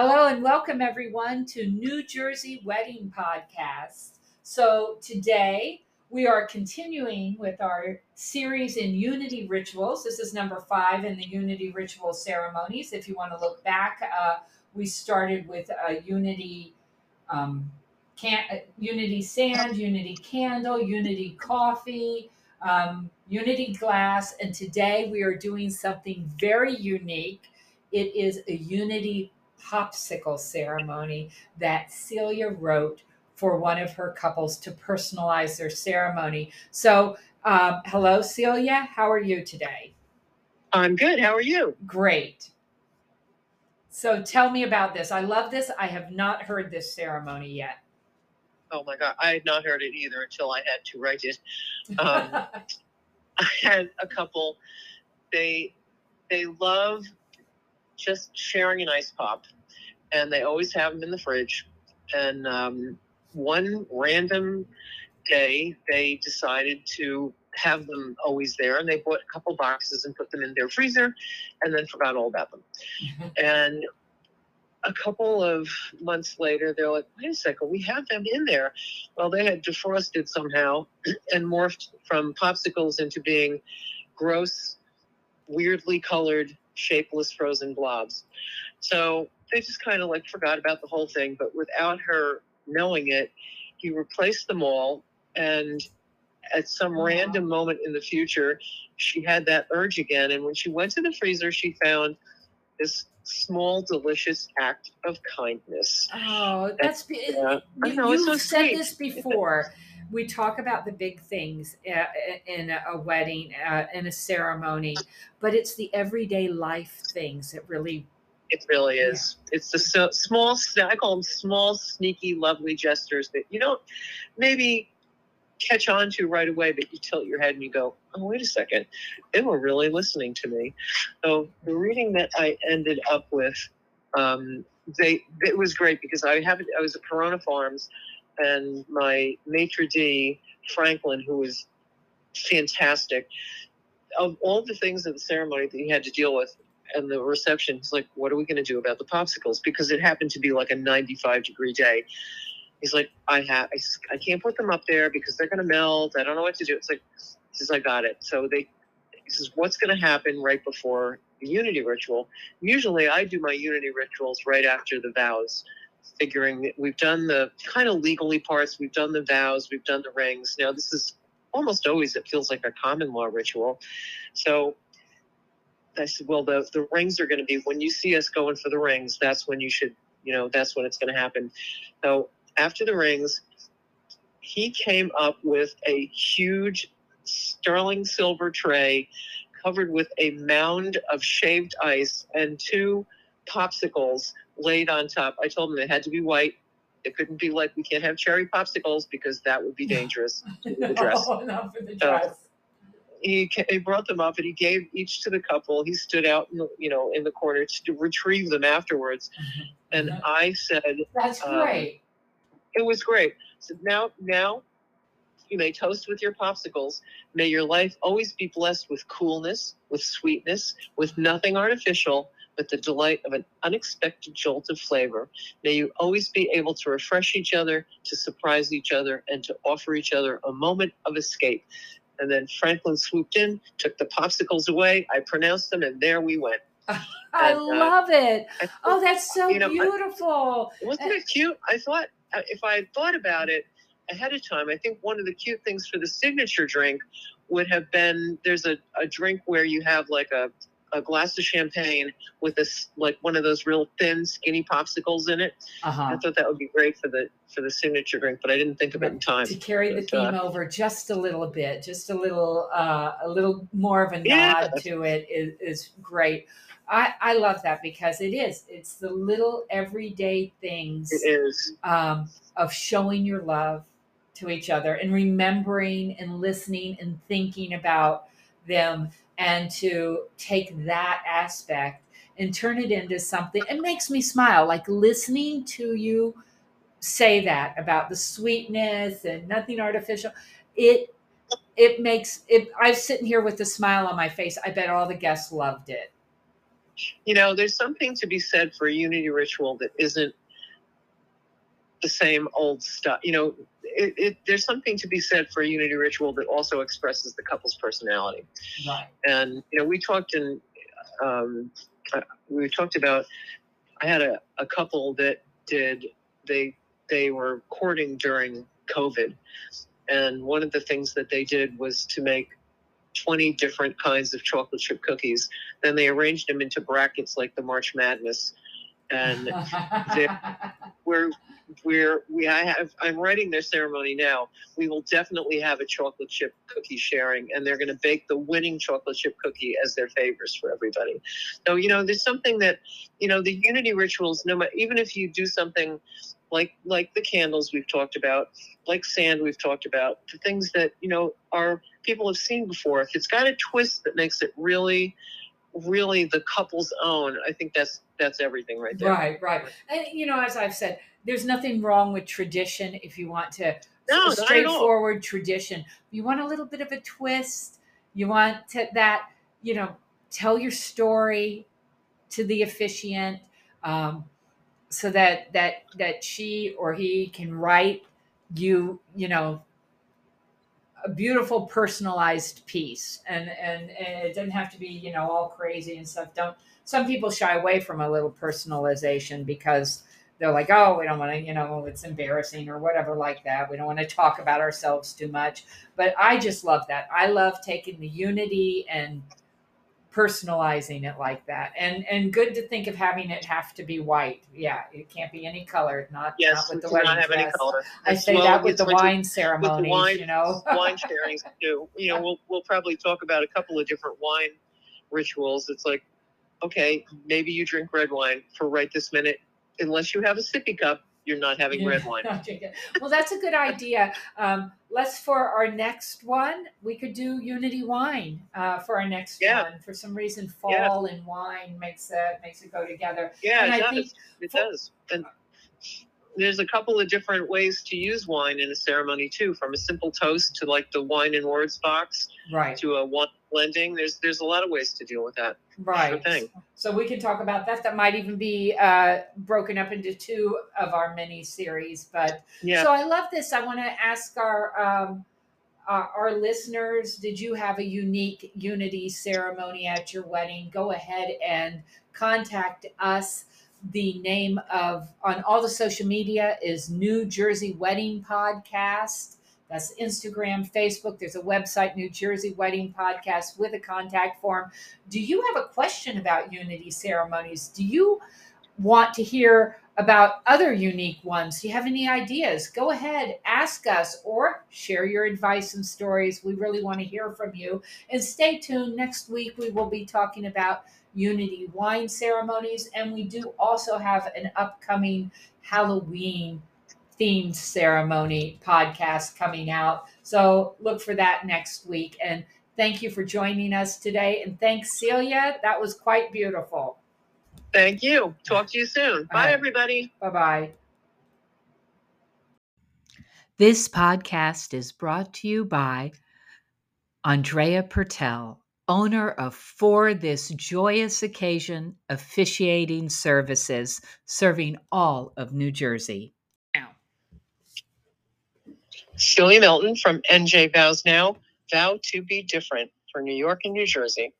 Hello and welcome everyone to New Jersey Wedding Podcast. So today we are continuing with our series in Unity Rituals. This is number five in the Unity Ritual ceremonies. If you want to look back, uh, we started with a Unity um, can, uh, Unity sand, Unity candle, Unity coffee, um, Unity glass, and today we are doing something very unique. It is a Unity popsicle ceremony that Celia wrote for one of her couples to personalize their ceremony. So, um, hello, Celia. How are you today? I'm good. How are you? Great. So, tell me about this. I love this. I have not heard this ceremony yet. Oh my God. I had not heard it either until I had to write it. Um, I had a couple, they, they love just sharing an ice pop and they always have them in the fridge. And um, one random day, they decided to have them always there, and they bought a couple boxes and put them in their freezer, and then forgot all about them. Mm-hmm. And a couple of months later, they're like, wait a second, we have them in there. Well, they had defrosted somehow and morphed from popsicles into being gross, weirdly colored, shapeless frozen blobs. So they just kind of like forgot about the whole thing. But without her knowing it, he replaced them all. And at some random moment in the future, she had that urge again. And when she went to the freezer, she found this small, delicious act of kindness. Oh, that's uh, you, know, you've so said sweet. this before. we talk about the big things uh, in a wedding, uh, in a ceremony, but it's the everyday life things that really it really is. Yeah. It's the so, small, I call them small, sneaky, lovely gestures that you don't maybe catch on to right away, but you tilt your head and you go, oh, wait a second. They were really listening to me. So the reading that I ended up with, um, they it was great because I have I was at Perona Farms and my maitre d Franklin, who was fantastic. Of all the things in the ceremony that he had to deal with, and the reception. He's like, "What are we going to do about the popsicles?" Because it happened to be like a 95 degree day. He's like, "I have, I, I can't put them up there because they're going to melt. I don't know what to do." It's like, he says, "I got it." So they, he says, "What's going to happen right before the unity ritual?" Usually, I do my unity rituals right after the vows, figuring we've done the kind of legally parts, we've done the vows, we've done the rings. Now this is almost always it feels like a common law ritual. So I said, well, the, the rings are going to be when you see us going for the rings, that's when you should, you know, that's when it's going to happen. So after the rings, he came up with a huge sterling silver tray covered with a mound of shaved ice and two popsicles laid on top. I told him it had to be white. It couldn't be like we can't have cherry popsicles because that would be dangerous. the dress. Oh, not for the dress he, he brought them up and he gave each to the couple. He stood out, in the, you know, in the corner to retrieve them afterwards. Mm-hmm. And. I said, "That's um, great." It was great. So now, now you may toast with your popsicles. May your life always be blessed with coolness, with sweetness, with nothing artificial, but the delight of an unexpected jolt of flavor. May you always be able to refresh each other, to surprise each other, and to offer each other a moment of escape. And then Franklin swooped in, took the popsicles away. I pronounced them, and there we went. I and, uh, love it. Thought, oh, that's so you know, beautiful. I, wasn't it cute? I thought uh, if I had thought about it ahead of time, I think one of the cute things for the signature drink would have been there's a, a drink where you have like a a glass of champagne with this like one of those real thin skinny popsicles in it uh-huh. i thought that would be great for the for the signature drink but i didn't think of it in time to carry but, the theme uh, over just a little bit just a little uh, a little more of a nod yeah. to it is, is great I, I love that because it is it's the little everyday things it is um, of showing your love to each other and remembering and listening and thinking about them and to take that aspect and turn it into something it makes me smile like listening to you say that about the sweetness and nothing artificial. It it makes it i'm sitting here with a smile on my face. I bet all the guests loved it. You know, there's something to be said for a unity ritual that isn't the same old stuff. You know, it, it, there's something to be said for a unity ritual that also expresses the couple's personality. Right. And you know, we talked in, um, uh, we talked about. I had a, a couple that did they they were courting during COVID, and one of the things that they did was to make 20 different kinds of chocolate chip cookies. Then they arranged them into brackets like the March Madness. And we're we're we I have I'm writing their ceremony now. We will definitely have a chocolate chip cookie sharing, and they're going to bake the winning chocolate chip cookie as their favors for everybody. So you know, there's something that you know the unity rituals. No matter even if you do something like like the candles we've talked about, like sand we've talked about, the things that you know are people have seen before. If it's got a twist that makes it really really the couple's own i think that's that's everything right there right right and you know as i've said there's nothing wrong with tradition if you want to no, straightforward tradition. You want a little bit of a twist. You want to, that, you know, tell your story to the officiant um, so that that that she or he can write you, you know, a beautiful personalized piece and, and and it doesn't have to be you know all crazy and stuff don't some people shy away from a little personalization because they're like, oh, we don't want to, you know, it's embarrassing or whatever like that. We don't want to talk about ourselves too much. But I just love that. I love taking the unity and personalizing it like that. And and good to think of having it have to be white. Yeah, it can't be any color. Not, yes, not with the wedding not have dress. any color. I say well, that with the wine ceremonies, the wine, you know. wine sharings too. You know, we'll we'll probably talk about a couple of different wine rituals. It's like, okay, maybe you drink red wine for right this minute unless you have a sippy cup, you're not having red wine. well, that's a good idea. Um, let's for our next one, we could do Unity wine uh, for our next yeah. one. For some reason, fall yeah. and wine makes it makes it go together. Yeah, and it I does. it for, does. And there's a couple of different ways to use wine in a ceremony too, from a simple toast to like the wine and words box, right? To a one blending. There's there's a lot of ways to deal with that. Right. Sure so we can talk about that. That might even be uh, broken up into two of our mini series. But yeah. So I love this. I want to ask our. Um, uh, our listeners, did you have a unique unity ceremony at your wedding? Go ahead and contact us the name of on all the social media is New Jersey Wedding Podcast. That's Instagram, Facebook. There's a website, New Jersey Wedding Podcast, with a contact form. Do you have a question about unity ceremonies? Do you want to hear about other unique ones? Do you have any ideas? Go ahead, ask us, or share your advice and stories. We really want to hear from you. And stay tuned. Next week, we will be talking about Unity wine ceremonies, and we do also have an upcoming Halloween themed ceremony podcast coming out. So look for that next week. And thank you for joining us today. And thanks, Celia. That was quite beautiful. Thank you. Talk to you soon. Bye, right. everybody. Bye bye. This podcast is brought to you by Andrea Purtell owner of For This Joyous Occasion Officiating Services, serving all of New Jersey. Now. Celia Milton from NJ Vows Now, Vow to Be Different for New York and New Jersey.